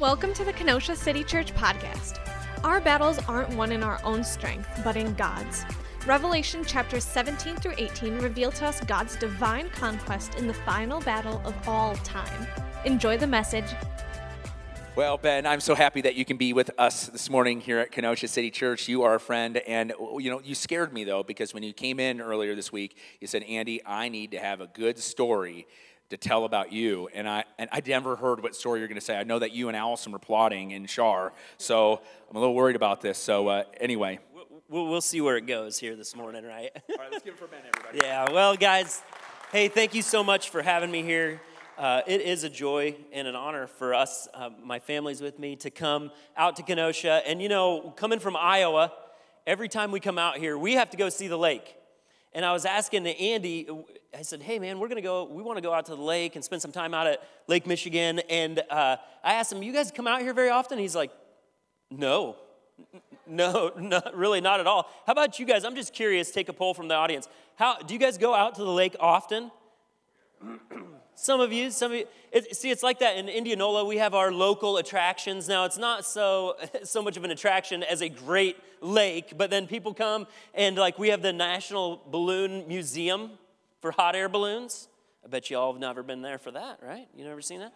Welcome to the Kenosha City Church podcast. Our battles aren't won in our own strength, but in God's. Revelation chapters 17 through 18 reveal to us God's divine conquest in the final battle of all time. Enjoy the message. Well, Ben, I'm so happy that you can be with us this morning here at Kenosha City Church. You are a friend, and you know you scared me though because when you came in earlier this week, you said, "Andy, I need to have a good story to tell about you. And I, and I never heard what story you're going to say. I know that you and Allison were plotting in Char, so I'm a little worried about this. So, uh, anyway. We'll, we'll see where it goes here this morning, right? All right, let's give it for Ben, everybody. yeah, well, guys, hey, thank you so much for having me here. Uh, it is a joy and an honor for us, uh, my family's with me, to come out to Kenosha. And you know, coming from Iowa, every time we come out here, we have to go see the lake. And I was asking Andy, I said, hey man, we're gonna go, we wanna go out to the lake and spend some time out at Lake Michigan. And uh, I asked him, you guys come out here very often? He's like, no, no, not really not at all. How about you guys? I'm just curious, take a poll from the audience. How, do you guys go out to the lake often? Some of you, some of you, it, see, it's like that in Indianola. We have our local attractions. Now, it's not so so much of an attraction as a great lake, but then people come and like we have the National Balloon Museum for hot air balloons. I bet you all have never been there for that, right? You never seen that?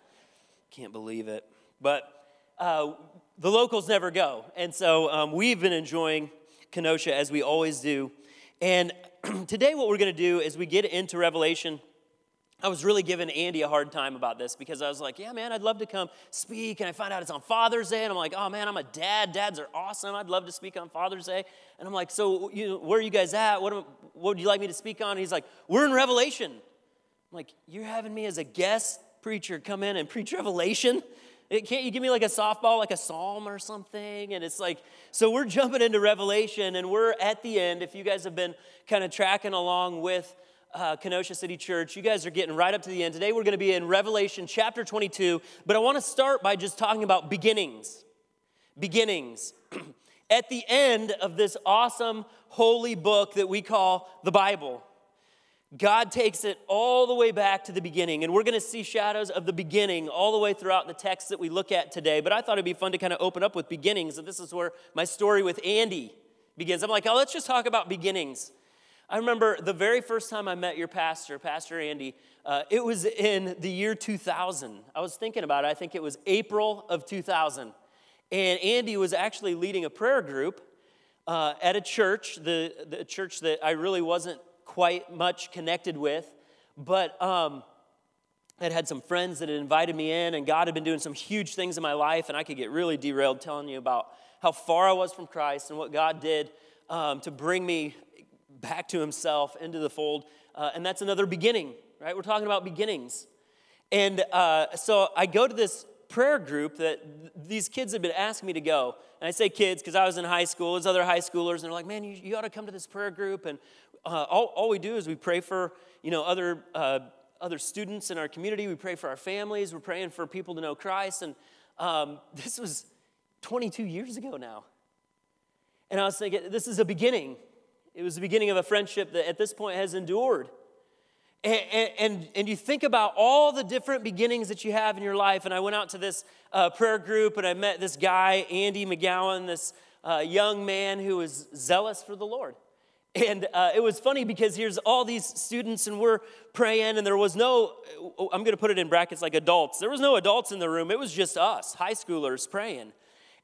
Can't believe it. But uh, the locals never go, and so um, we've been enjoying Kenosha as we always do. And today, what we're going to do is we get into Revelation I was really giving Andy a hard time about this because I was like, yeah, man, I'd love to come speak. And I find out it's on Father's Day. And I'm like, oh, man, I'm a dad. Dads are awesome. I'd love to speak on Father's Day. And I'm like, so you know, where are you guys at? What, what would you like me to speak on? And he's like, we're in Revelation. I'm like, you're having me as a guest preacher come in and preach Revelation? Eh, can't you give me like a softball, like a psalm or something? And it's like, so we're jumping into Revelation and we're at the end. If you guys have been kind of tracking along with uh, Kenosha City Church. You guys are getting right up to the end. Today we're going to be in Revelation chapter 22, but I want to start by just talking about beginnings. Beginnings. At the end of this awesome holy book that we call the Bible, God takes it all the way back to the beginning, and we're going to see shadows of the beginning all the way throughout the text that we look at today. But I thought it'd be fun to kind of open up with beginnings, and this is where my story with Andy begins. I'm like, oh, let's just talk about beginnings. I remember the very first time I met your pastor, Pastor Andy, uh, it was in the year 2000. I was thinking about it, I think it was April of 2000. And Andy was actually leading a prayer group uh, at a church, the, the church that I really wasn't quite much connected with, but um, I had some friends that had invited me in, and God had been doing some huge things in my life, and I could get really derailed telling you about how far I was from Christ and what God did um, to bring me back to himself into the fold. Uh, and that's another beginning, right? We're talking about beginnings. And uh, so I go to this prayer group that th- these kids had been asking me to go. And I say kids because I was in high school, there's other high schoolers, and they're like, man, you, you ought to come to this prayer group. And uh, all, all, we do is we pray for, you know, other, uh, other students in our community. We pray for our families. We're praying for people to know Christ. And um, this was 22 years ago now. And I was thinking, this is a beginning. It was the beginning of a friendship that at this point has endured. And, and, and, you think about all the different beginnings that you have in your life. And I went out to this uh, prayer group and I met this guy, Andy McGowan, this uh, young man who was zealous for the Lord. And uh, it was funny because here's all these students and we're praying, and there was no, I'm going to put it in brackets like adults. There was no adults in the room, it was just us, high schoolers, praying.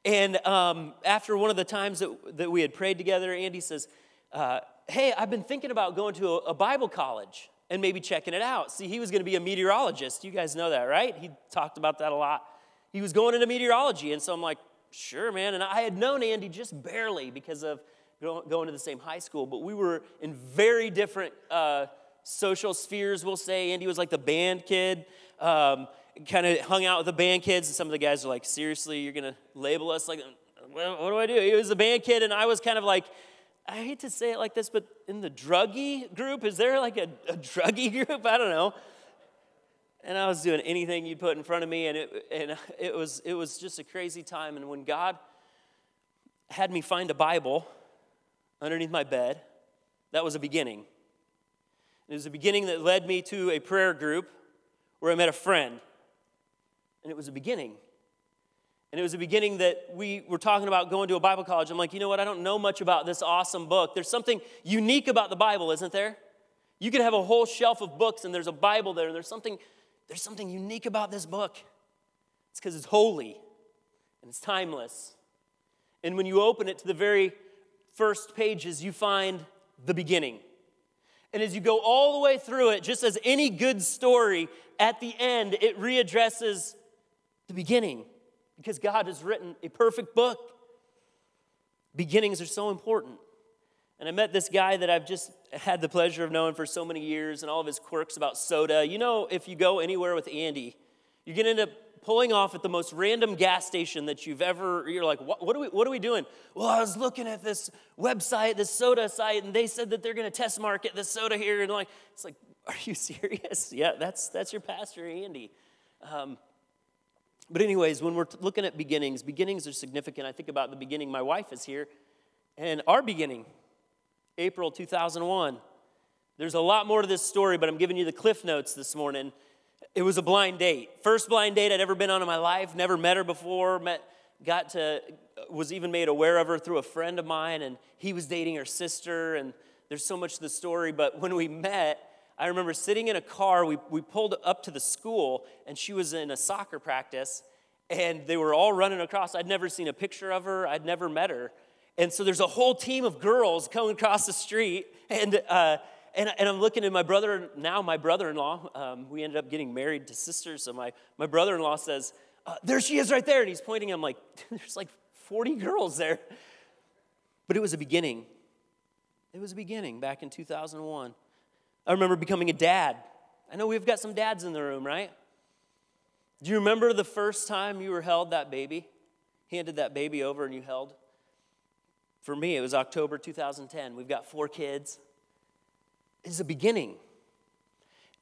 And um, after one of the times that, that we had prayed together, Andy says, uh, hey, I've been thinking about going to a, a Bible college and maybe checking it out. See, he was going to be a meteorologist. You guys know that, right? He talked about that a lot. He was going into meteorology. And so I'm like, sure, man. And I had known Andy just barely because of going to the same high school, but we were in very different uh, social spheres, we'll say. Andy was like the band kid, um, kind of hung out with the band kids, and some of the guys were like, seriously, you're going to label us like, what do I do? He was a band kid, and I was kind of like, I hate to say it like this, but in the druggy group, is there like a, a druggy group? I don't know. And I was doing anything you'd put in front of me, and it, and it, was, it was just a crazy time. And when God had me find a Bible underneath my bed, that was a beginning. It was a beginning that led me to a prayer group where I met a friend. And it was a beginning. And it was the beginning that we were talking about going to a Bible college. I'm like, you know what? I don't know much about this awesome book. There's something unique about the Bible, isn't there? You could have a whole shelf of books and there's a Bible there, and there's something, there's something unique about this book. It's because it's holy and it's timeless. And when you open it to the very first pages, you find the beginning. And as you go all the way through it, just as any good story, at the end, it readdresses the beginning because God has written a perfect book. Beginnings are so important. And I met this guy that I've just had the pleasure of knowing for so many years and all of his quirks about soda. You know, if you go anywhere with Andy, you're going to end up pulling off at the most random gas station that you've ever, you're like, what, what, are, we, what are we doing? Well, I was looking at this website, this soda site, and they said that they're going to test market this soda here. And like, it's like, are you serious? yeah, that's, that's your pastor, Andy. Um, but, anyways, when we're looking at beginnings, beginnings are significant. I think about the beginning. My wife is here, and our beginning, April 2001. There's a lot more to this story, but I'm giving you the cliff notes this morning. It was a blind date. First blind date I'd ever been on in my life. Never met her before. Met, got to, was even made aware of her through a friend of mine, and he was dating her sister. And there's so much to the story. But when we met, I remember sitting in a car, we, we pulled up to the school, and she was in a soccer practice, and they were all running across. I'd never seen a picture of her, I'd never met her. And so there's a whole team of girls coming across the street, and, uh, and, and I'm looking at my brother, now my brother in law. Um, we ended up getting married to sisters, so my, my brother in law says, uh, There she is right there. And he's pointing, I'm like, There's like 40 girls there. But it was a beginning. It was a beginning back in 2001. I remember becoming a dad. I know we've got some dads in the room, right? Do you remember the first time you were held that baby? Handed that baby over and you held? For me, it was October 2010. We've got four kids. It's a beginning.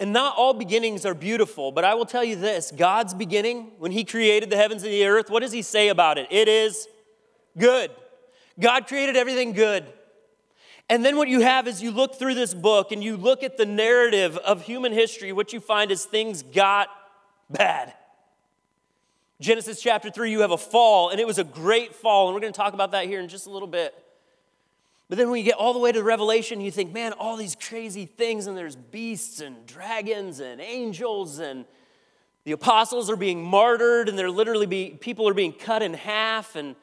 And not all beginnings are beautiful, but I will tell you this God's beginning, when He created the heavens and the earth, what does He say about it? It is good. God created everything good. And then what you have is you look through this book and you look at the narrative of human history, what you find is things got bad. Genesis chapter 3, you have a fall, and it was a great fall, and we're going to talk about that here in just a little bit. But then when you get all the way to Revelation, you think, man, all these crazy things, and there's beasts and dragons and angels, and the apostles are being martyred, and they're literally be, people are being cut in half and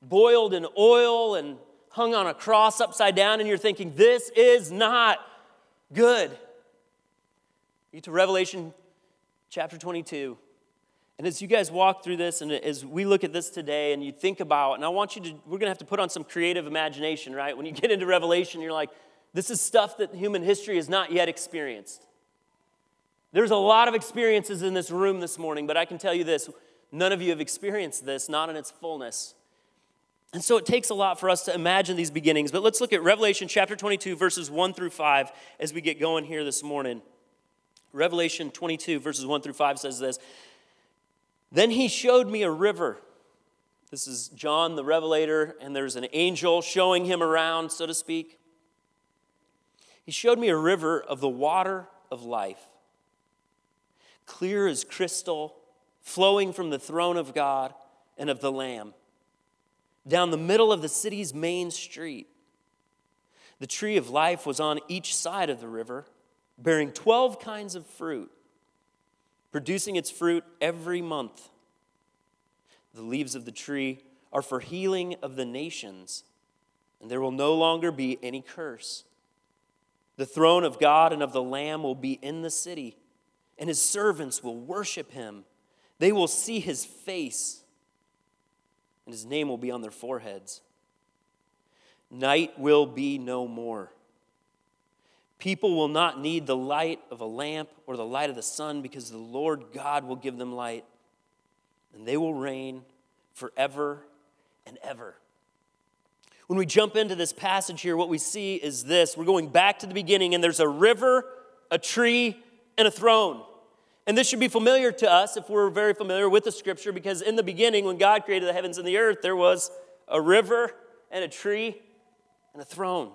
boiled in oil, and hung on a cross upside down, and you're thinking, this is not good. You get to Revelation chapter 22. And as you guys walk through this, and as we look at this today, and you think about, and I want you to, we're gonna have to put on some creative imagination, right? When you get into Revelation, you're like, this is stuff that human history has not yet experienced. There's a lot of experiences in this room this morning, but I can tell you this none of you have experienced this, not in its fullness. And so it takes a lot for us to imagine these beginnings. But let's look at Revelation chapter 22, verses 1 through 5 as we get going here this morning. Revelation 22, verses 1 through 5 says this Then he showed me a river. This is John the Revelator, and there's an angel showing him around, so to speak. He showed me a river of the water of life, clear as crystal, flowing from the throne of God and of the Lamb down the middle of the city's main street. The tree of life was on each side of the river, bearing 12 kinds of fruit, producing its fruit every month. The leaves of the tree are for healing of the nations, and there will no longer be any curse. The throne of God and of the Lamb will be in the city, and his servants will worship him. They will see his face and his name will be on their foreheads. Night will be no more. People will not need the light of a lamp or the light of the sun because the Lord God will give them light, and they will reign forever and ever. When we jump into this passage here, what we see is this we're going back to the beginning, and there's a river, a tree, and a throne. And this should be familiar to us if we're very familiar with the scripture, because in the beginning, when God created the heavens and the earth, there was a river and a tree and a throne.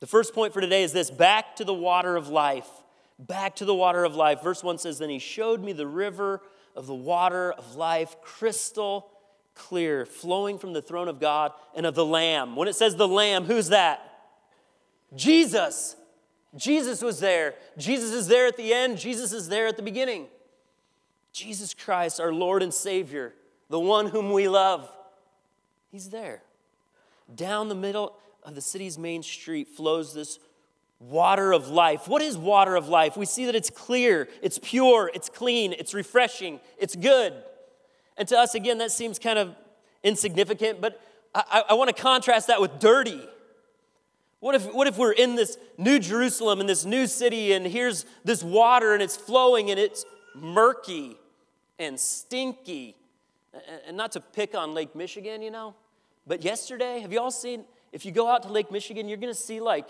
The first point for today is this back to the water of life. back to the water of life. Verse 1 says, Then he showed me the river of the water of life, crystal clear, flowing from the throne of God and of the Lamb. When it says the Lamb, who's that? Jesus. Jesus was there. Jesus is there at the end. Jesus is there at the beginning. Jesus Christ, our Lord and Savior, the one whom we love, He's there. Down the middle of the city's main street flows this water of life. What is water of life? We see that it's clear, it's pure, it's clean, it's refreshing, it's good. And to us, again, that seems kind of insignificant, but I, I want to contrast that with dirty. What if, what if we're in this new Jerusalem, in this new city, and here's this water and it's flowing and it's murky and stinky? And not to pick on Lake Michigan, you know, but yesterday, have you all seen, if you go out to Lake Michigan, you're gonna see like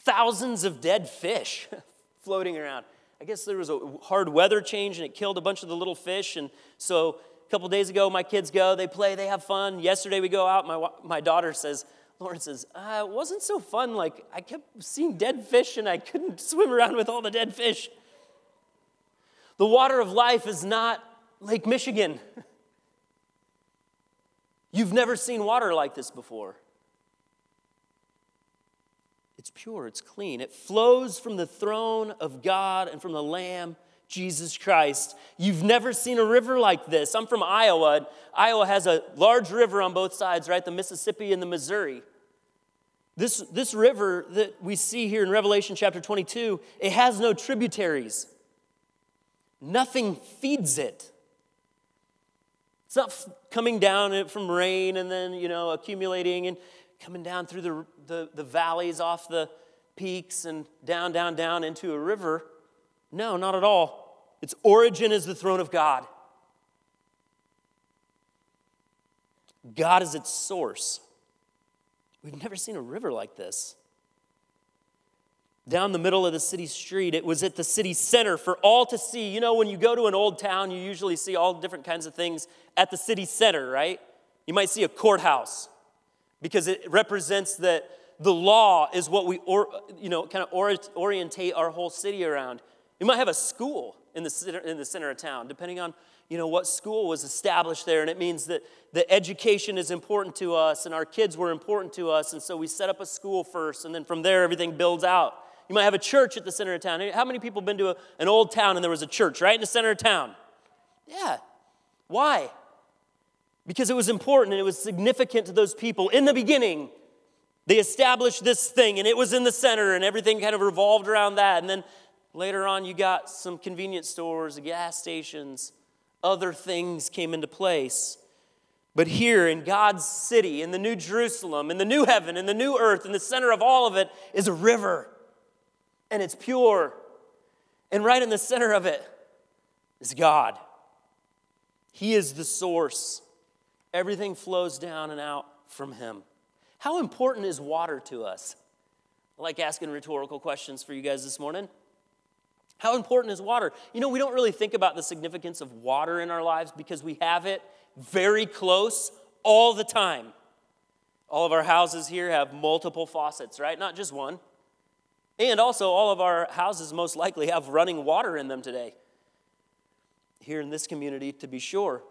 thousands of dead fish floating around. I guess there was a hard weather change and it killed a bunch of the little fish. And so a couple days ago, my kids go, they play, they have fun. Yesterday, we go out, my, my daughter says, Lauren says, uh, it wasn't so fun. Like, I kept seeing dead fish and I couldn't swim around with all the dead fish. The water of life is not Lake Michigan. You've never seen water like this before. It's pure, it's clean. It flows from the throne of God and from the Lamb, Jesus Christ. You've never seen a river like this. I'm from Iowa. Iowa has a large river on both sides, right? The Mississippi and the Missouri. This, this river that we see here in Revelation chapter 22, it has no tributaries. Nothing feeds it. It's not coming down from rain and then, you know, accumulating and coming down through the, the, the valleys off the peaks and down, down, down into a river. No, not at all. Its origin is the throne of God. God is its source. We've never seen a river like this down the middle of the city street. It was at the city center for all to see. You know, when you go to an old town, you usually see all different kinds of things at the city center, right? You might see a courthouse because it represents that the law is what we, or, you know, kind of orientate our whole city around. You might have a school in the center, in the center of town, depending on you know what school was established there, and it means that the education is important to us, and our kids were important to us, and so we set up a school first, and then from there everything builds out. You might have a church at the center of town. How many people have been to a, an old town and there was a church right in the center of town? Yeah. Why? Because it was important and it was significant to those people. In the beginning, they established this thing and it was in the center and everything kind of revolved around that. And then later on, you got some convenience stores, gas stations, other things came into place. But here in God's city, in the New Jerusalem, in the new heaven, in the new earth, in the center of all of it is a river and it's pure. And right in the center of it is God. He is the source. Everything flows down and out from Him. How important is water to us? I like asking rhetorical questions for you guys this morning. How important is water? You know, we don't really think about the significance of water in our lives because we have it very close all the time. All of our houses here have multiple faucets, right? Not just one. And also, all of our houses most likely have running water in them today. Here in this community, to be sure.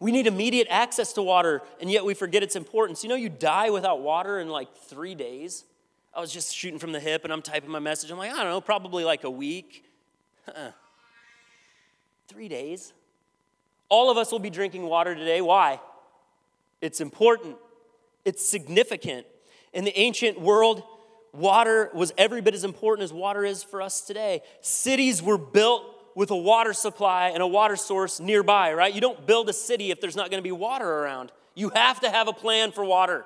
We need immediate access to water, and yet we forget its importance. You know, you die without water in like three days. I was just shooting from the hip and I'm typing my message. I'm like, I don't know, probably like a week. Three days. All of us will be drinking water today. Why? It's important, it's significant. In the ancient world, water was every bit as important as water is for us today. Cities were built with a water supply and a water source nearby, right? You don't build a city if there's not going to be water around. You have to have a plan for water.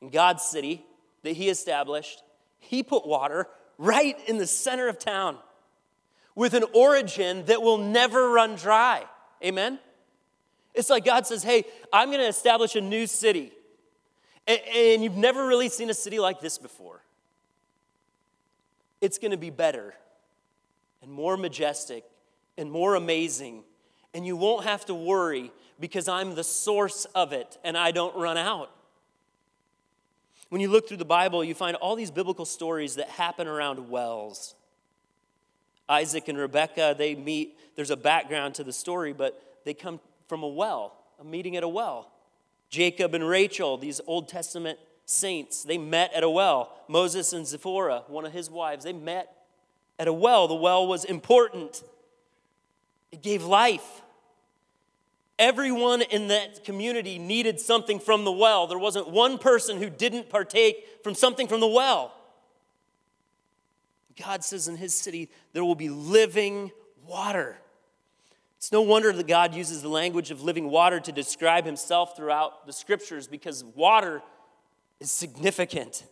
In God's city that He established, He put water right in the center of town with an origin that will never run dry. Amen? It's like God says, Hey, I'm going to establish a new city. And, you've never really seen a city like this before. It's going to be better and more majestic and more amazing. And you won't have to worry because I'm the source of it and I don't run out. When you look through the Bible, you find all these biblical stories that happen around wells. Isaac and Rebekah, they meet, there's a background to the story, but they come from a well, a meeting at a well. Jacob and Rachel, these Old Testament saints, they met at a well. Moses and Zipporah, one of his wives, they met at a well. The well was important, it gave life. Everyone in that community needed something from the well. There wasn't one person who didn't partake from something from the well. God says in his city there will be living water. It's no wonder that God uses the language of living water to describe himself throughout the scriptures because water is significant.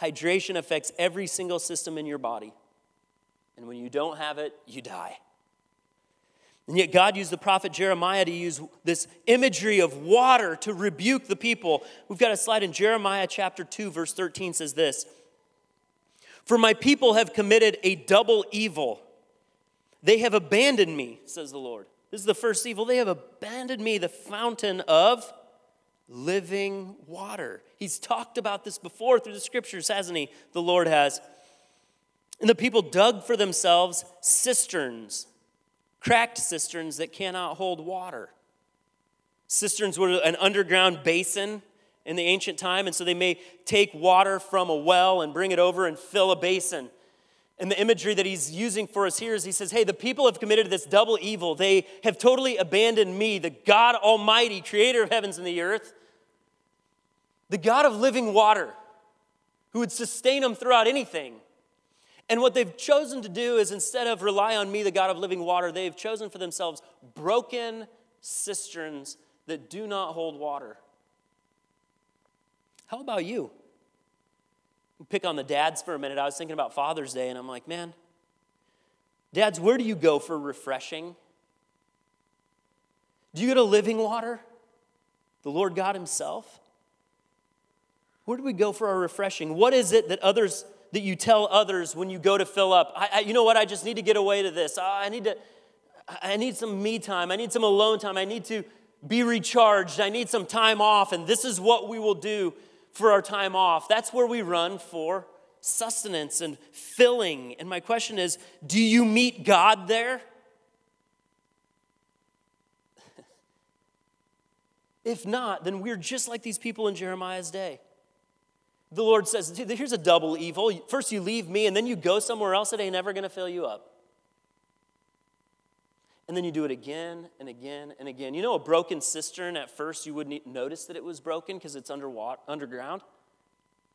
Hydration affects every single system in your body. And when you don't have it, you die. And yet, God used the prophet Jeremiah to use this imagery of water to rebuke the people. We've got a slide in Jeremiah chapter 2, verse 13 says this For my people have committed a double evil. They have abandoned me, says the Lord. This is the first evil. They have abandoned me, the fountain of living water. He's talked about this before through the scriptures, hasn't he? The Lord has. And the people dug for themselves cisterns, cracked cisterns that cannot hold water. Cisterns were an underground basin in the ancient time, and so they may take water from a well and bring it over and fill a basin. And the imagery that he's using for us here is he says, Hey, the people have committed this double evil. They have totally abandoned me, the God Almighty, creator of heavens and the earth, the God of living water, who would sustain them throughout anything. And what they've chosen to do is instead of rely on me, the God of living water, they've chosen for themselves broken cisterns that do not hold water. How about you? pick on the dads for a minute. I was thinking about Father's Day, and I'm like, man, dads, where do you go for refreshing? Do you go to living water? The Lord God Himself? Where do we go for our refreshing? What is it that others that you tell others when you go to fill up? I, I, you know what? I just need to get away to this. Ah, I need to. I need some me time. I need some alone time. I need to be recharged. I need some time off. And this is what we will do for our time off. That's where we run for sustenance and filling. And my question is do you meet God there? if not, then we're just like these people in Jeremiah's day. The Lord says, here's a double evil. First, you leave me, and then you go somewhere else that ain't never going to fill you up. And then you do it again and again and again. You know, a broken cistern, at first you wouldn't notice that it was broken because it's underwater, underground.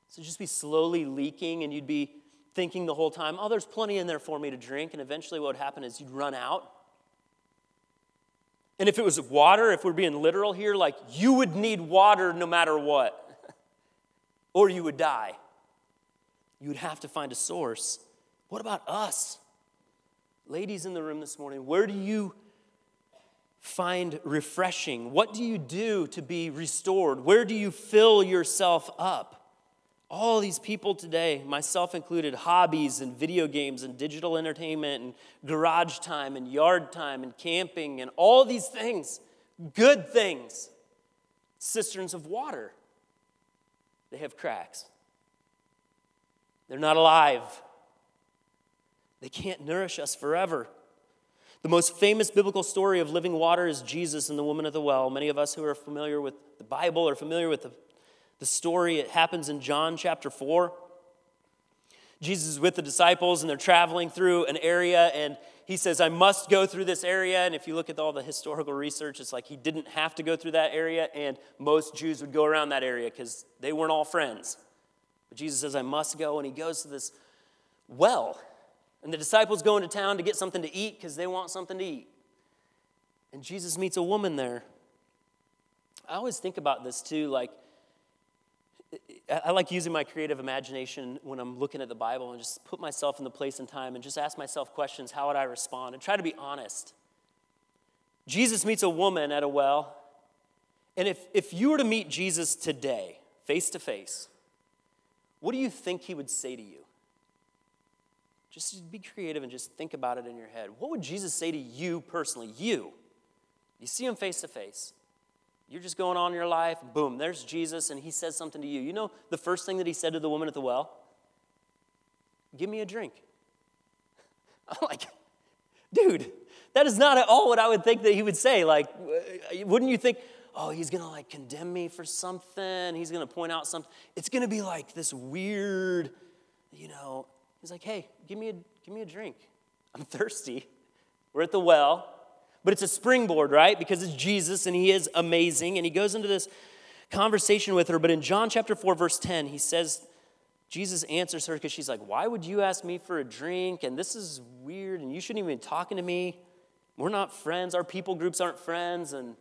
So just be slowly leaking, and you'd be thinking the whole time, oh, there's plenty in there for me to drink. And eventually, what would happen is you'd run out. And if it was water, if we're being literal here, like you would need water no matter what, or you would die. You would have to find a source. What about us? Ladies in the room this morning, where do you find refreshing? What do you do to be restored? Where do you fill yourself up? All these people today, myself included, hobbies and video games and digital entertainment and garage time and yard time and camping and all these things, good things, cisterns of water. They have cracks. They're not alive. They can't nourish us forever. The most famous biblical story of living water is Jesus and the woman at the well. Many of us who are familiar with the Bible are familiar with the, the story. It happens in John chapter 4. Jesus is with the disciples and they're traveling through an area and he says, I must go through this area. And if you look at all the historical research, it's like he didn't have to go through that area, and most Jews would go around that area because they weren't all friends. But Jesus says, I must go, and he goes to this well. And the disciples go into town to get something to eat because they want something to eat. And Jesus meets a woman there. I always think about this too, like, I like using my creative imagination when I'm looking at the Bible and just put myself in the place and time and just ask myself questions how would I respond? And try to be honest. Jesus meets a woman at a well, and if, if you were to meet Jesus today, face to face, what do you think he would say to you? Just be creative and just think about it in your head. What would Jesus say to you personally? You. You see him face to face. You're just going on your life, boom, there's Jesus, and he says something to you. You know the first thing that he said to the woman at the well? Give me a drink. I'm like, dude, that is not at all what I would think that he would say. Like, wouldn't you think, oh, he's gonna like condemn me for something? He's gonna point out something. It's gonna be like this weird, you know. He's like, hey, give me a, give me a drink. I'm thirsty. We're at the well. But it's a springboard, right? Because it's Jesus and he is amazing. And he goes into this conversation with her. But in John chapter 4, verse 10, he says, Jesus answers her because she's like, Why would you ask me for a drink? And this is weird, and you shouldn't even be talking to me. We're not friends. Our people groups aren't friends. And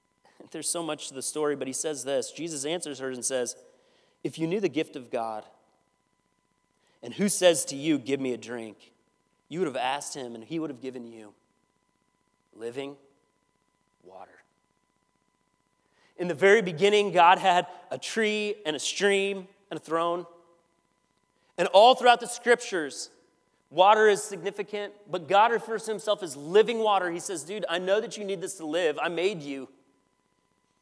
there's so much to the story, but he says this Jesus answers her and says, If you knew the gift of God, and who says to you, Give me a drink, you would have asked him, and he would have given you living water. In the very beginning, God had a tree and a stream and a throne. And all throughout the scriptures, water is significant, but God refers to himself as living water. He says, Dude, I know that you need this to live. I made you.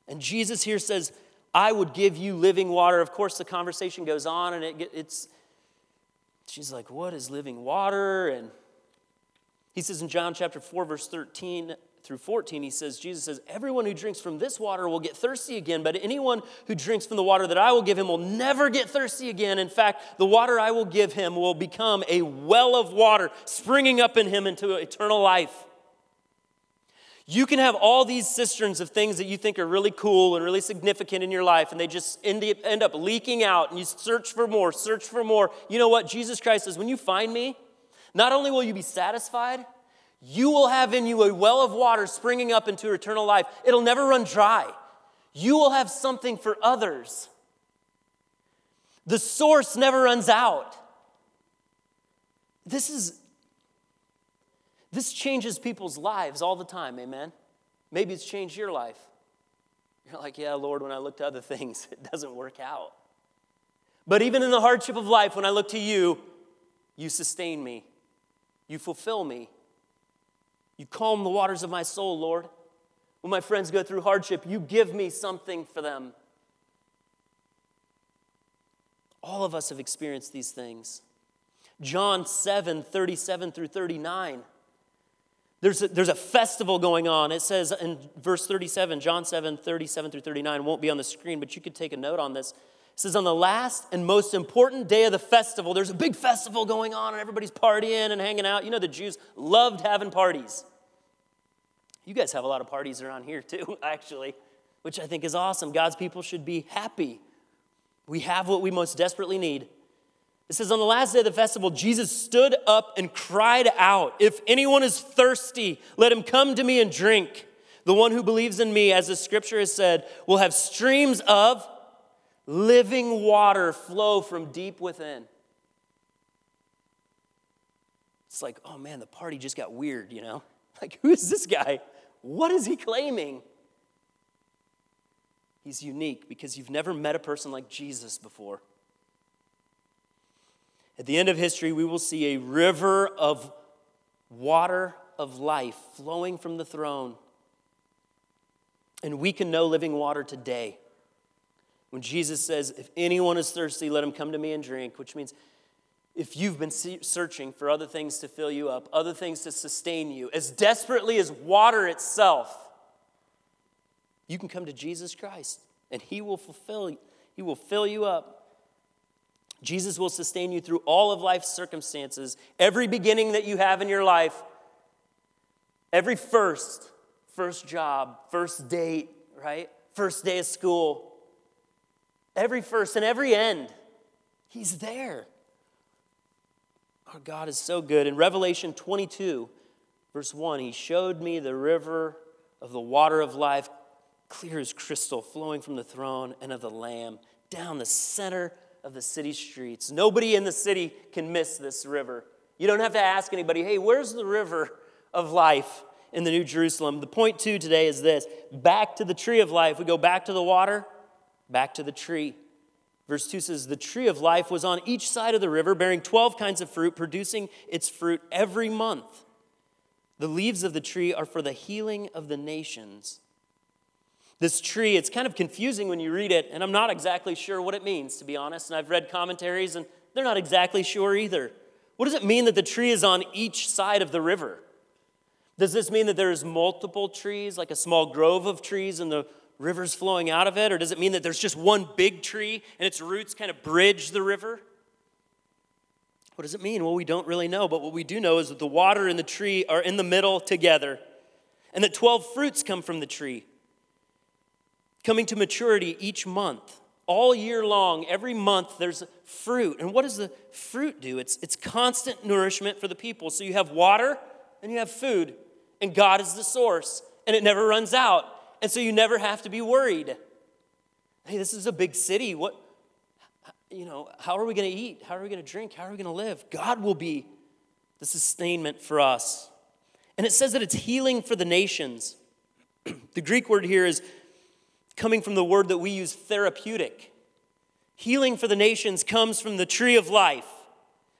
And Jesus here says, I would give you living water. Of course, the conversation goes on, and it, it's, she's like, What is living water? And he says in John chapter 4, verse 13 through 14, he says, Jesus says, Everyone who drinks from this water will get thirsty again, but anyone who drinks from the water that I will give him will never get thirsty again. In fact, the water I will give him will become a well of water springing up in him into eternal life. You can have all these cisterns of things that you think are really cool and really significant in your life, and they just end, up leaking out, and you search for more, search for more. You know what? Jesus Christ says, When you find me, not only will you be satisfied, you will have in you a well of water springing up into eternal life. It'll never run dry. You will have something for others. The source never runs out. This is this changes people's lives all the time, amen. Maybe it's changed your life. You're like, yeah, Lord, when I look to other things, it doesn't work out. But even in the hardship of life, when I look to you, you sustain me. You fulfill me. You calm the waters of my soul, Lord. When my friends go through hardship, you give me something for them. All of us have experienced these things. John 7 37 through 39. There's a, there's a festival going on. It says in verse 37, John 7 37 through 39, won't be on the screen, but you could take a note on this. It says, On the last and most important day of the festival, there's a big festival going on and everybody's partying and hanging out. You know, the Jews loved having parties. You guys have a lot of parties around here too, actually, which I think is awesome. God's people should be happy. We have what we most desperately need. It says, On the last day of the festival, Jesus stood up and cried out, If anyone is thirsty, let him come to me and drink. The one who believes in me, as the scripture has said, will have streams of living water flow from deep within. It's like, oh man, the party just got weird, you know? Like, who is this guy? What is he claiming? He's unique because you've never met a person like Jesus before. At the end of history, we will see a river of water of life flowing from the throne. And we can know living water today. When Jesus says, If anyone is thirsty, let him come to me and drink, which means if you've been searching for other things to fill you up, other things to sustain you, as desperately as water itself, you can come to Jesus Christ and he will fulfill he will fill you up. Jesus will sustain you through all of life's circumstances, every beginning that you have in your life, every first, first job, first date, right? First day of school, every first and every end. He's there. Our God is so good. In Revelation 22, verse 1, He showed me the river of the water of life, clear as crystal, flowing from the throne and of the Lamb down the center of the city streets. Nobody in the city can miss this river. You don't have to ask anybody, hey, where's the river of life in the New Jerusalem? The point two today is this back to the tree of life. We go back to the water, back to the tree. Verse 2 says, The tree of life was on each side of the river, bearing 12 kinds of fruit, producing its fruit every month. The leaves of the tree are for the healing of the nations. This tree, it's kind of confusing when you read it, and I'm not exactly sure what it means, to be honest. And I've read commentaries, and they're not exactly sure either. What does it mean that the tree is on each side of the river? Does this mean that there's multiple trees, like a small grove of trees, and the river's flowing out of it? Or does it mean that there's just one big tree and its roots kind of bridge the river? What does it mean? Well, we don't really know, but what we do know is that the water and the tree are in the middle together, and that 12 fruits come from the tree, coming to maturity each month. All year long, every month, there's fruit. And what does the fruit do? It's, it's constant nourishment for the people. So you have water and you have food, and God is the source, and it never runs out. And so you never have to be worried. Hey, this is a big city. What, you know, how are we going to eat? How are we going to drink? How are we going to live? God will be the sustainment for us. And it says that it's healing for the nations. the Greek word here is coming from the word that we use, therapeutic. Healing for the nations comes from the tree of life.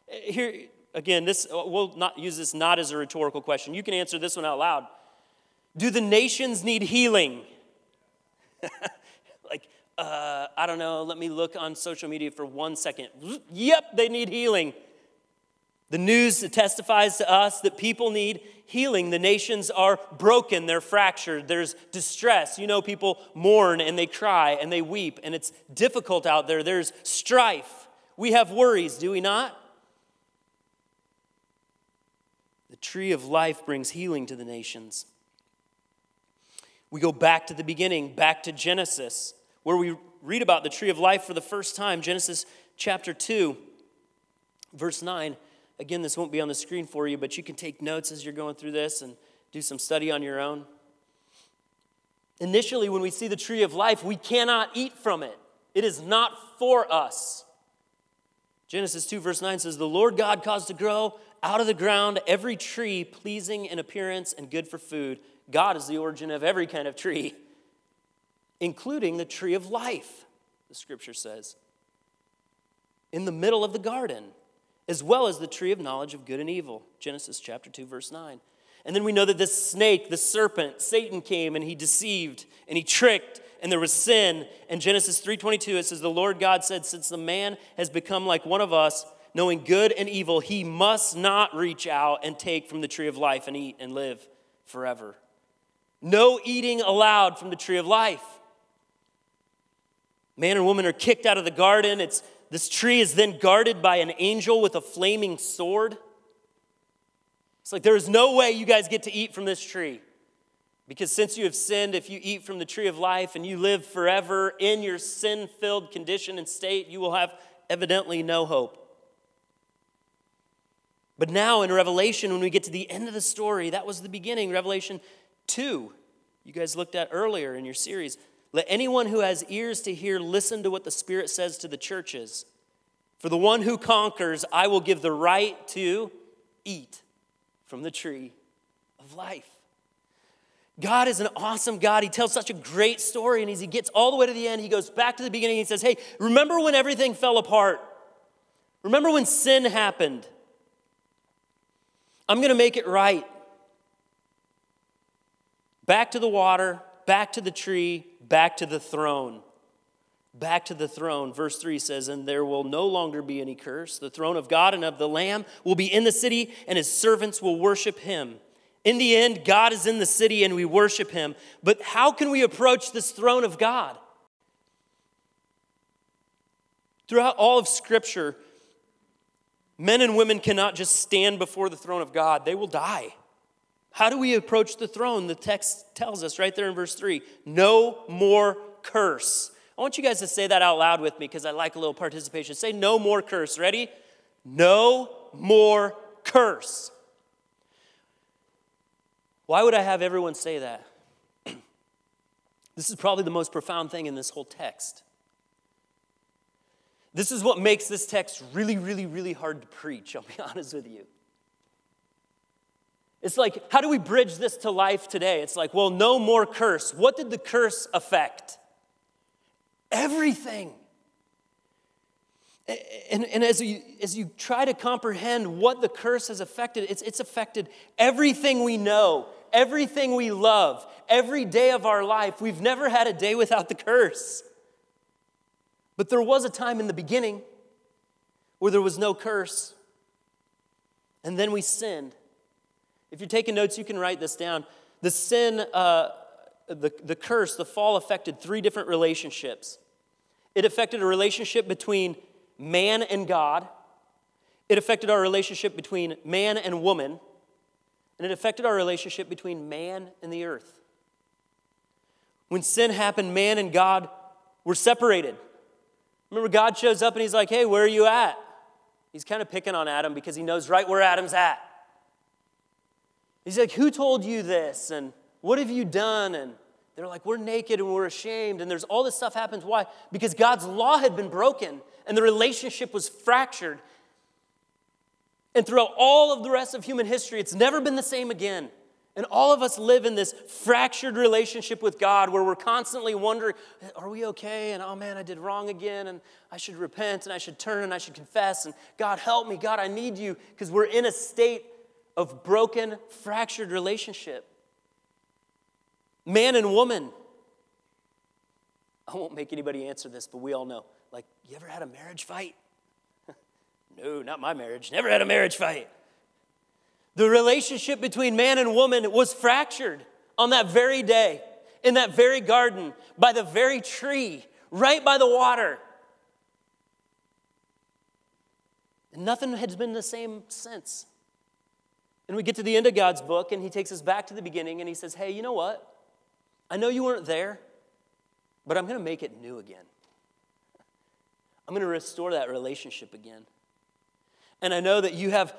Eh, here, again, this we'll not use this not as a rhetorical question. You can answer this one out loud. Do the nations need healing? Like, uh, I don't know, let me look on social media for one second. Yep, they need healing. The news testifies to us that people need healing. The nations are broken, they're fractured, there's distress. You know, people mourn and they cry and they weep, and it's difficult out there. There's strife. We have worries, do we not? The tree of life brings healing to the nations. We go back to the beginning, back to Genesis where we read about the tree of life for the first time, Genesis chapter 2, verse 9. Again, this won't be on the screen for you, but you can take notes as you're going through this and do some study on your own. Initially, when we see the tree of life, we cannot eat from it, it is not for us. Genesis 2, verse 9 says, The Lord God caused to grow out of the ground every tree pleasing in appearance and good for food. God is the origin of every kind of tree including the tree of life, the scripture says, in the middle of the garden, as well as the tree of knowledge of good and evil. Genesis chapter 2, verse 9. And then we know that this snake, the serpent, Satan came and he deceived and he tricked and there was sin. And Genesis 3:22 it says the Lord God said since the man has become like one of us, knowing good and evil, he must not reach out and take from the tree of life and eat and live forever. No eating allowed from the tree of life. Man and woman are kicked out of the garden. It's, this tree is then guarded by an angel with a flaming sword. It's like there is no way you guys get to eat from this tree. Because since you have sinned, if you eat from the tree of life and you live forever in your sin filled condition and state, you will have evidently no hope. But now in Revelation, when we get to the end of the story, that was the beginning, Revelation 2, you guys looked at earlier in your series. Let anyone who has ears to hear listen to what the Spirit says to the churches. For the one who conquers, I will give the right to eat from the tree of life. God is an awesome God. He tells such a great story, and as he gets all the way to the end, he goes back to the beginning and he says, Hey, remember when everything fell apart? Remember when sin happened? I'm going to make it right. Back to the water, back to the tree, back to the throne. Back to the throne. Verse 3 says, And there will no longer be any curse. The throne of God and of the Lamb will be in the city, and his servants will worship him. In the end, God is in the city and we worship him. But how can we approach this throne of God? Throughout all of Scripture, men and women cannot just stand before the throne of God, they will die. How do we approach the throne? The text tells us right there in verse 3 no more curse. I want you guys to say that out loud with me because I like a little participation. Say no more curse. Ready? No more curse. Why would I have everyone say that? this is probably the most profound thing in this whole text. This is what makes this text really, really, really hard to preach, I'll be honest with you. It's like, how do we bridge this to life today? It's like, well, no more curse. What did the curse affect? Everything. And, and as, you, as you try to comprehend what the curse has affected, it's, it's affected everything we know, everything we love, every day of our life, we've never had a day without the curse. But there was a time in the beginning where there was no curse, and then we sinned. If you're taking notes, you can write this down. The sin, uh, the, the curse, the fall affected three different relationships. It affected a relationship between man and God, it affected our relationship between man and woman, and it affected our relationship between man and the earth. When sin happened, man and God were separated. Remember, God shows up and he's like, hey, where are you at? He's kind of picking on Adam because he knows right where Adam's at. He's like, who told you this? And what have you done? And they're like, we're naked and we're ashamed. And there's all this stuff happens. Why? Because God's law had been broken and the relationship was fractured. And throughout all of the rest of human history, it's never been the same again. And all of us live in this fractured relationship with God where we're constantly wondering, are we okay? And oh man, I did wrong again, and I should repent, and I should turn, and I should confess, and God help me, God, I need you, because we're in a state of broken, fractured relationship. Man and woman. I won't make anybody answer this, but we all know. Like, you ever had a marriage fight? no, not my marriage. Never had a marriage fight. The relationship between man and woman was fractured on that very day, in that very garden, by the very tree, right by the water. And nothing has been the same since. And we get to the end of God's book, and He takes us back to the beginning, and He says, Hey, you know what? I know you weren't there, but I'm going to make it new again. I'm going to restore that relationship again. And I know that you have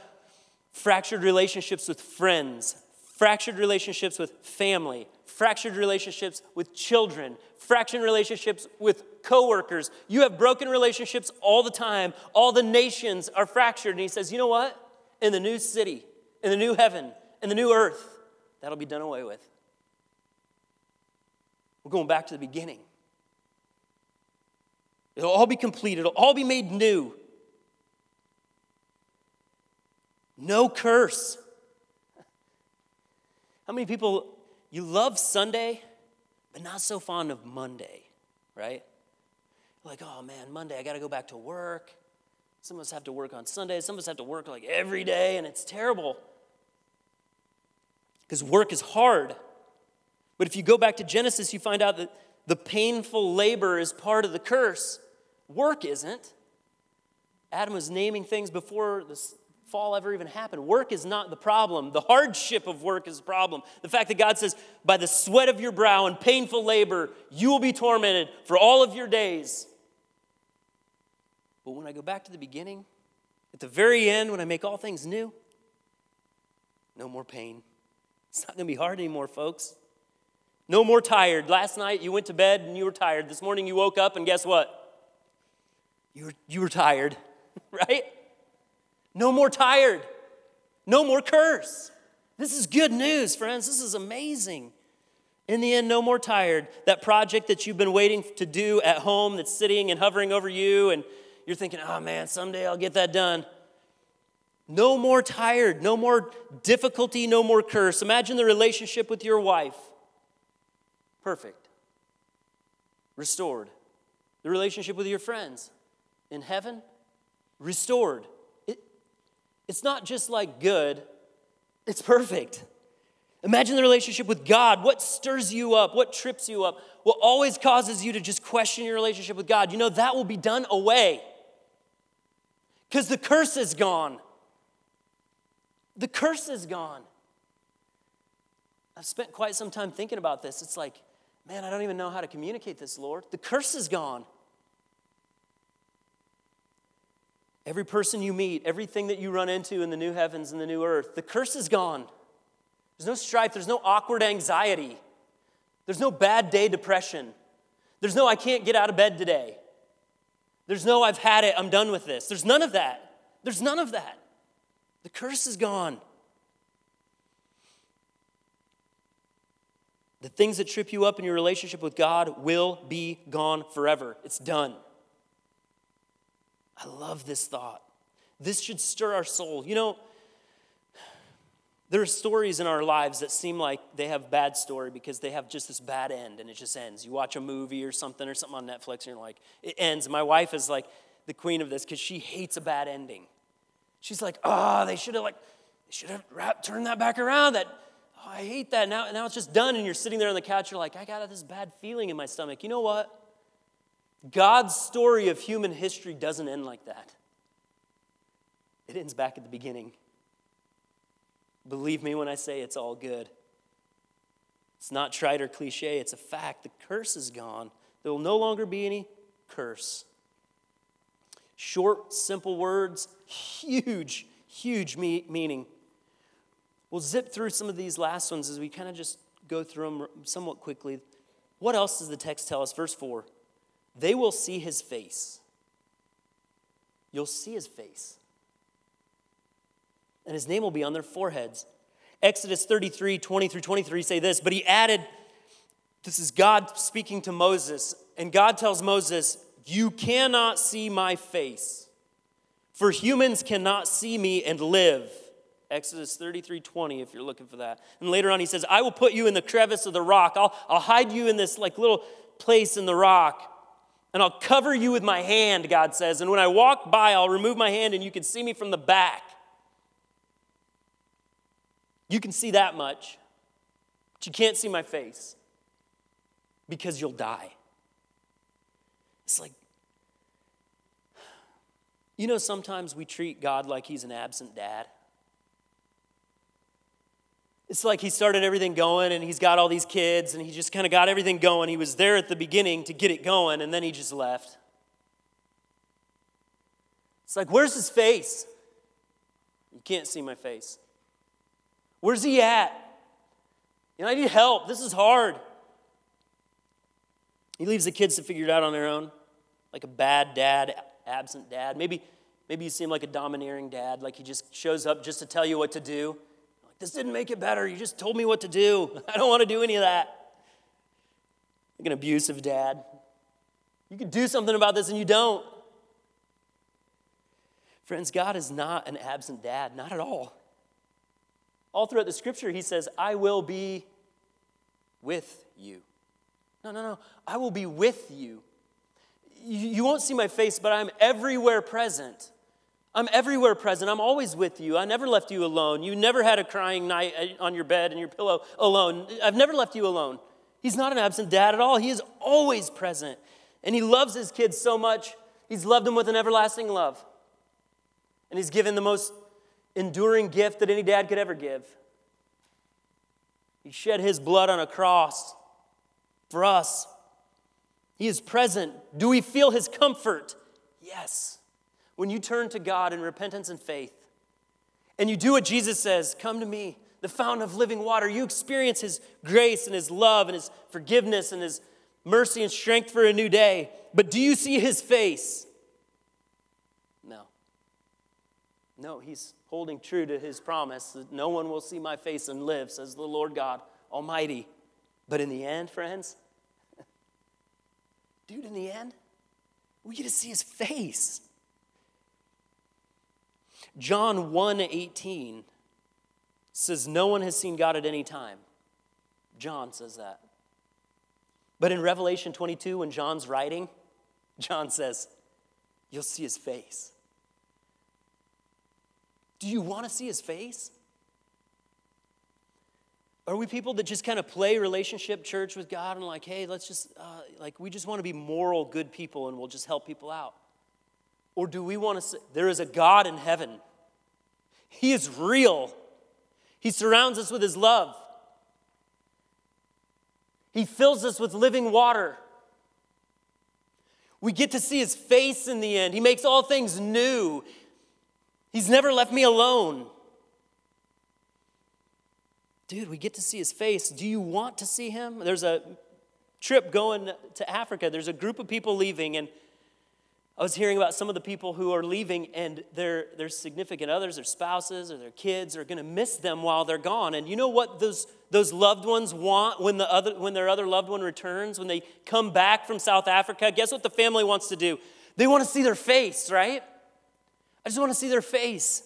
fractured relationships with friends, fractured relationships with family, fractured relationships with children, fractured relationships with coworkers. You have broken relationships all the time. All the nations are fractured. And he says, you know what? In the new city, in the new heaven, in the new earth, that'll be done away with. We're going back to the beginning. It'll all be complete, it'll all be made new. No curse. How many people, you love Sunday, but not so fond of Monday, right? Like, oh man, Monday, I got to go back to work. Some of us have to work on Sunday. Some of us have to work like every day, and it's terrible. Because work is hard. But if you go back to Genesis, you find out that the painful labor is part of the curse. Work isn't. Adam was naming things before this fall ever even happened. Work is not the problem. The hardship of work is the problem. The fact that God says, by the sweat of your brow and painful labor, you will be tormented for all of your days. But when I go back to the beginning, at the very end, when I make all things new, no more pain. It's not going to be hard anymore, folks. No more tired. Last night you went to bed and you were tired. This morning you woke up and guess what? You were, you were tired, right? No more tired. No more curse. This is good news, friends. This is amazing. In the end, no more tired. That project that you've been waiting to do at home that's sitting and hovering over you, and you're thinking, oh man, someday I'll get that done. No more tired, no more difficulty, no more curse. Imagine the relationship with your wife. Perfect. Restored. The relationship with your friends in heaven, restored. It, it's not just like good, it's perfect. Imagine the relationship with God. What stirs you up? What trips you up? What always causes you to just question your relationship with God? You know, that will be done away because the curse is gone. The curse is gone. I've spent quite some time thinking about this. It's like, man, I don't even know how to communicate this, Lord. The curse is gone. Every person you meet, everything that you run into in the new heavens and the new earth, the curse is gone. There's no strife, there's no awkward anxiety, there's no bad day depression, there's no I can't get out of bed today, there's no I've had it, I'm done with this. There's none of that. There's none of that. The curse is gone. The things that trip you up in your relationship with God will be gone forever. It's done. I love this thought. This should stir our soul. You know, There are stories in our lives that seem like they have bad story because they have just this bad end and it just ends. You watch a movie or something or something on Netflix and you're like, it ends. My wife is like the queen of this because she hates a bad ending. She's like, oh, they should have like, they should have wrapped, turned that back around. That oh, I hate that. Now, now it's just done. And you're sitting there on the couch, you're like, I got this bad feeling in my stomach. You know what? God's story of human history doesn't end like that. It ends back at the beginning. Believe me when I say it's all good. It's not trite or cliche, it's a fact. The curse is gone. There will no longer be any curse. Short, simple words, huge, huge me- meaning. We'll zip through some of these last ones as we kind of just go through them somewhat quickly. What else does the text tell us? Verse 4 They will see his face. You'll see his face and his name will be on their foreheads. Exodus 33 20 through 23 say this, but he added, This is God speaking to Moses, and God tells Moses, You cannot see my face, for humans cannot see me and live. Exodus 33 20, if you're looking for that. And later on, he says, I will put you in the crevice of the rock. I'll, I'll hide you in this like little place in the rock. And I'll cover you with my hand, God says. And when I walk by, I'll remove my hand and you can see me from the back. You can see that much, but you can't see my face because you'll die. It's like, you know, sometimes we treat God like he's an absent dad. It's like he started everything going and he's got all these kids and he just kind of got everything going. He was there at the beginning to get it going and then he just left. It's like, where's his face? You can't see my face. Where's he at? You know, I need help. This is hard. He leaves the kids to figure it out on their own, like a bad dad, absent dad. Maybe, maybe you seem like a domineering dad, like he just shows up just to tell you what to do. Like, this didn't make it better. You just told me what to do. I don't want to do any of that. Like an abusive dad. You could do something about this and you don't. Friends, God is not an absent dad, not at all. All throughout the scripture, he says, I will be with you. No, no, no. I will be with you. You won't see my face, but I'm everywhere present. I'm everywhere present. I'm always with you. I never left you alone. You never had a crying night uh, on your bed and your pillow alone. I've never left you alone. He's not an absent dad at all. He is always present. And he loves his kids so much, he's loved them with an everlasting love. And he's given the most enduring gift that any dad could ever give. He shed his blood on a cross for us. He is present. Do we feel his comfort? Yes. When you turn to God in repentance and faith, and you do what Jesus says, Come to me, the fountain of living water, you experience his grace and his love and his forgiveness and his mercy and strength for a new day. But do you see his face? No. No, he's holding true to his promise that no one will see my face and live, says the Lord God Almighty. But in the end, friends, dude, in the end, we get to see his face. John 1 18 says, No one has seen God at any time. John says that. But in Revelation 22, when John's writing, John says, You'll see his face. Do you want to see his face? Are we people that just kind of play relationship church with God and like, hey, let's just, uh, like, we just want to be moral, good people and we'll just help people out? Or do we want to say, there is a God in heaven? He is real. He surrounds us with his love. He fills us with living water. We get to see his face in the end. He makes all things new. He's never left me alone. Dude, we get to see his face. Do you want to see him? There's a trip going to Africa. There's a group of people leaving, and I was hearing about some of the people who are leaving, and their, their significant others, their spouses, or their kids are going to miss them while they're gone. And you know what those, those loved ones want when, the other, when their other loved one returns, when they come back from South Africa? Guess what the family wants to do? They want to see their face, right? I just want to see their face.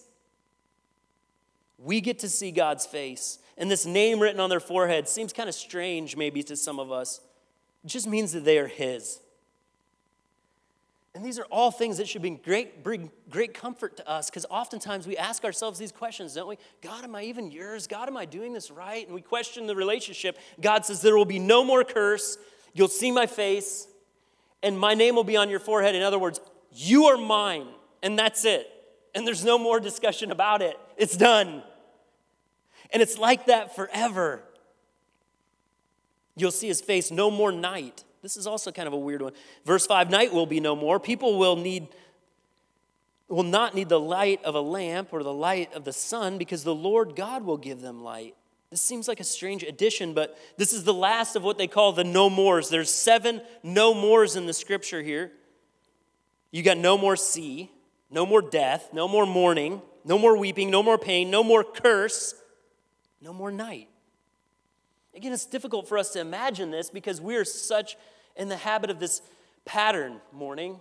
We get to see God's face. And this name written on their forehead seems kind of strange, maybe, to some of us. It just means that they are His. And these are all things that should bring great, bring great comfort to us because oftentimes we ask ourselves these questions, don't we? God, am I even yours? God, am I doing this right? And we question the relationship. God says, There will be no more curse. You'll see my face, and my name will be on your forehead. In other words, you are mine, and that's it. And there's no more discussion about it. It's done. And it's like that forever. You'll see his face no more night. This is also kind of a weird one. Verse 5 night will be no more. People will need will not need the light of a lamp or the light of the sun because the Lord God will give them light. This seems like a strange addition, but this is the last of what they call the no mores. There's seven no mores in the scripture here. You got no more sea, no more death, no more mourning, no more weeping, no more pain, no more curse, no more night. Again, it's difficult for us to imagine this because we are such in the habit of this pattern morning,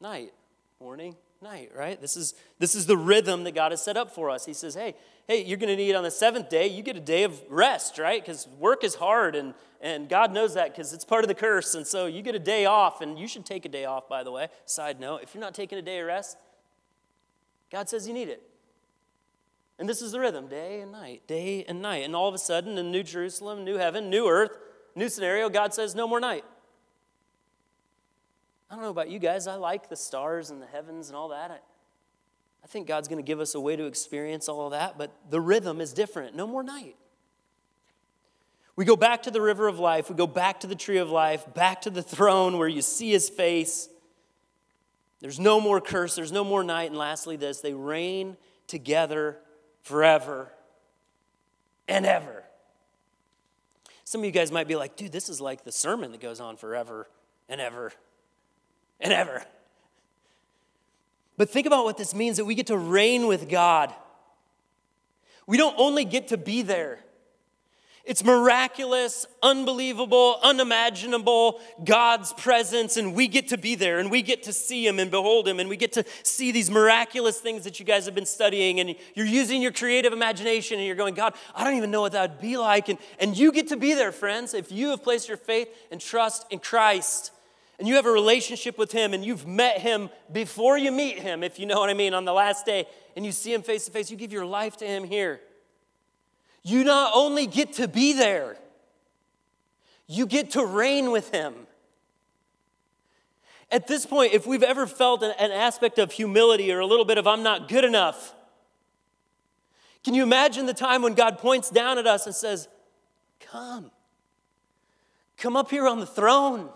night, morning, night, right? This is, this is the rhythm that God has set up for us. He says, hey, hey, you're going to need on the seventh day, you get a day of rest, right? Because work is hard, and, and God knows that because it's part of the curse. And so you get a day off, and you should take a day off, by the way. Side note, if you're not taking a day of rest, God says you need it. And this is the rhythm day and night, day and night. And all of a sudden, in New Jerusalem, new heaven, new earth, new scenario, God says, no more night. I don't know about you guys. I like the stars and the heavens and all that. I, I think God's going to give us a way to experience all of that, but the rhythm is different. No more night. We go back to the river of life. We go back to the tree of life, back to the throne where you see his face. There's no more curse, there's no more night. And lastly, this they reign together forever and ever. Some of you guys might be like, dude, this is like the sermon that goes on forever and ever and ever. But think about what this means that we get to reign with God. We don't only get to be there, it's miraculous, unbelievable, unimaginable God's presence, and we get to be there and we get to see Him and behold Him, and we get to see these miraculous things that you guys have been studying. And you're using your creative imagination and you're going, God, I don't even know what that would be like. And, and you get to be there, friends, if you have placed your faith and trust in Christ and you have a relationship with Him and you've met Him before you meet Him, if you know what I mean, on the last day, and you see Him face to face, you give your life to Him here. You not only get to be there, you get to reign with Him. At this point, if we've ever felt an, an, aspect of humility or a little bit of I'm not good enough, can you imagine the time when God points down at us and says, Come, come up here on the throne,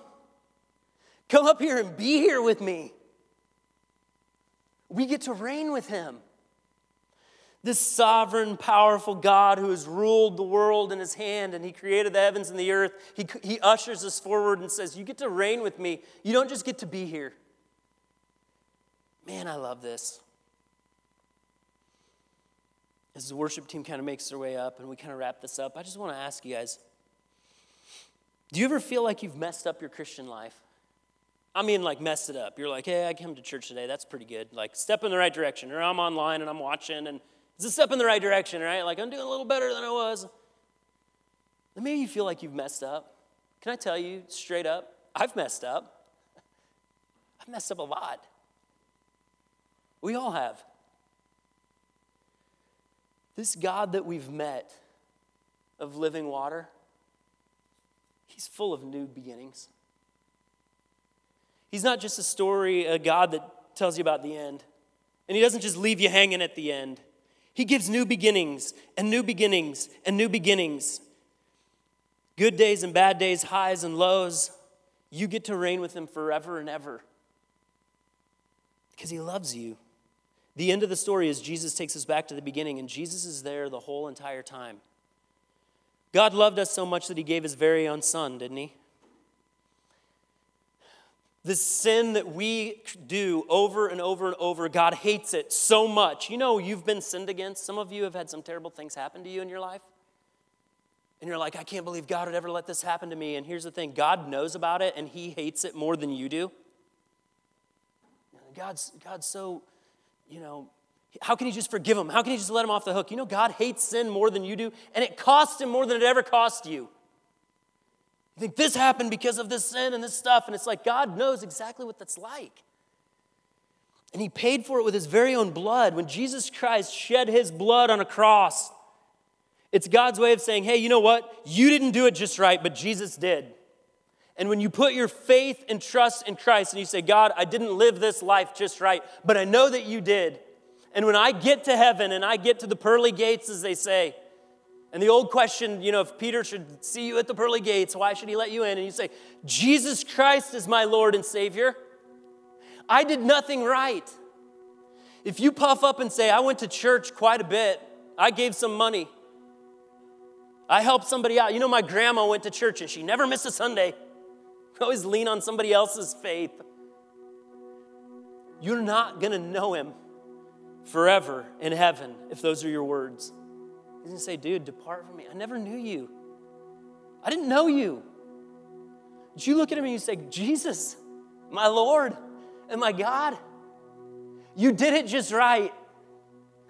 come up here and be here with me? We get to reign with Him. This sovereign, powerful God who has ruled the world in his hand and he created the heavens and the earth, he, he ushers us forward and says, You get to reign with me. You don't just get to be here. Man, I love this. As the worship team kind of makes their way up and we kind of wrap this up, I just want to ask you guys do you ever feel like you've messed up your Christian life? I mean, like, messed it up. You're like, hey, I came to church today. That's pretty good. Like, step in the right direction. Or I'm online and I'm watching and it's a step in the right direction, right? Like, I'm doing a little better than I was. Then maybe you feel like you've messed up. Can I tell you straight up? I've messed up. I've messed up a lot. We all have. This God that we've met of living water, He's full of new beginnings. He's not just a story, a God that tells you about the end. And He doesn't just leave you hanging at the end. He gives new beginnings and new beginnings and new beginnings. Good days and bad days, highs and lows. You get to reign with Him forever and ever because He loves you. The end of the story is Jesus takes us back to the beginning, and Jesus is there the whole entire time. God loved us so much that He gave His very own Son, didn't He? The sin that we do over and over and over, God hates it so much. You know, you've been sinned against. Some of you have had some terrible things happen to you in your life. And you're like, I can't believe God would ever let this happen to me. And here's the thing God knows about it and He hates it more than you do. God's, God's so, you know, How can you just forgive him? How can you just let him off the hook? You know, God hates sin more than you do, and it costs him more than it ever cost you. You think this happened because of this sin and this stuff, and it's like God knows exactly what that's like. And he paid for it with his very own blood. When Jesus Christ shed his blood on a cross, it's God's way of saying, hey, you know what? You didn't do it just right, but Jesus did. And when you put your faith and trust in Christ and you say, God, I didn't live this life just right, but I know that you did. And when I get to heaven and I get to the pearly gates, as they say, and the old question, you know, if Peter should see you at the pearly gates, why should he let you in? And you say, Jesus Christ is my Lord and Savior. I did nothing right. If you puff up and say, I went to church quite a bit, I gave some money, I helped somebody out. You know, my grandma went to church and she never missed a Sunday. always lean on somebody else's faith. You're not going to know him forever in heaven if those are your words. Going say, dude, depart from me. I never knew you. I didn't know you. Did you look at him and you say, Jesus, my Lord and my God, you did it just right.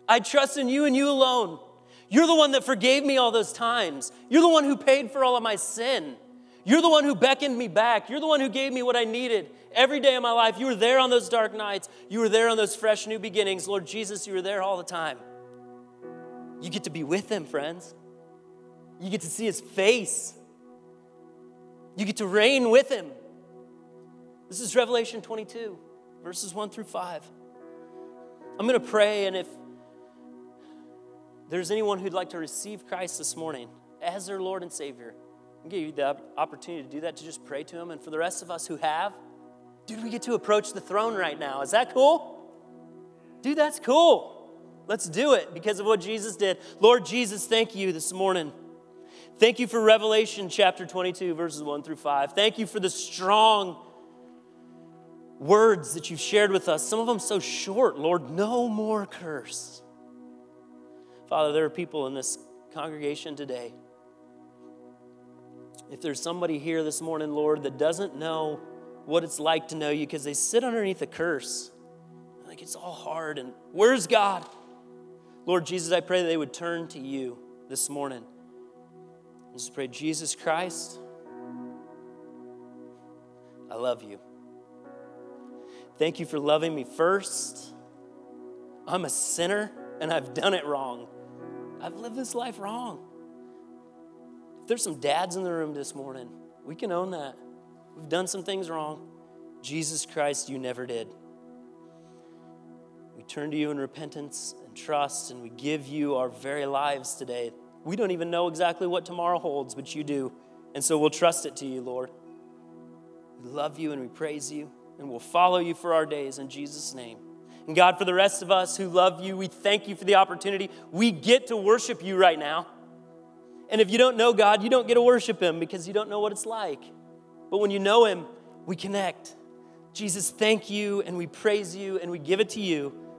I trust in you and you alone. You're the one that forgave me all those times. You're the one who paid for all of my sin. You're the one who beckoned me back. You're the one who gave me what I needed every day of my life. You were there on those dark nights. You were there on those fresh new beginnings. Lord Jesus, you were there all the time. You get to be with him, friends. You get to see his face. You get to reign with him. This is Revelation 22, verses 1 through 5. I'm going to pray, and if there's anyone who'd like to receive Christ this morning as their Lord and Savior, I'll give you the opportunity to do that, to just pray to Him. And for the rest of us who have, dude, we get to approach the throne right now. Is that cool? Dude, that's cool. Let's do it because of what Jesus did. Lord Jesus, thank you this morning. Thank you for Revelation chapter 22, verses 1 through 5. Thank you for the strong words that you've shared with us. Some of them so short, Lord, no more curse. Father, there are people in this congregation today. If there's somebody here this morning, Lord, that doesn't know what it's like to know you because they sit underneath a curse, like it's all hard and where's God? Lord Jesus, I pray that they would turn to you this morning. I just pray, Jesus Christ, I love you. Thank you for loving me first. I'm a sinner and I've done it wrong. I've lived this life wrong. If there's some dads in the room this morning, we can own that. We've done some things wrong. Jesus Christ, you never did. We turn to you in repentance trust, and we give you our very lives today. We don't even know exactly what tomorrow holds, but you do. And so we'll trust it to you, Lord. We love you and we praise you, and we'll follow you for our days in Jesus' name. And God, for the rest of us who love you, we thank you for the opportunity. We get to worship you right now. And if you don't know God, you don't get to worship him because you don't know what it's like. But when you know him, we connect. Jesus, thank you, and we praise you, and we give it to you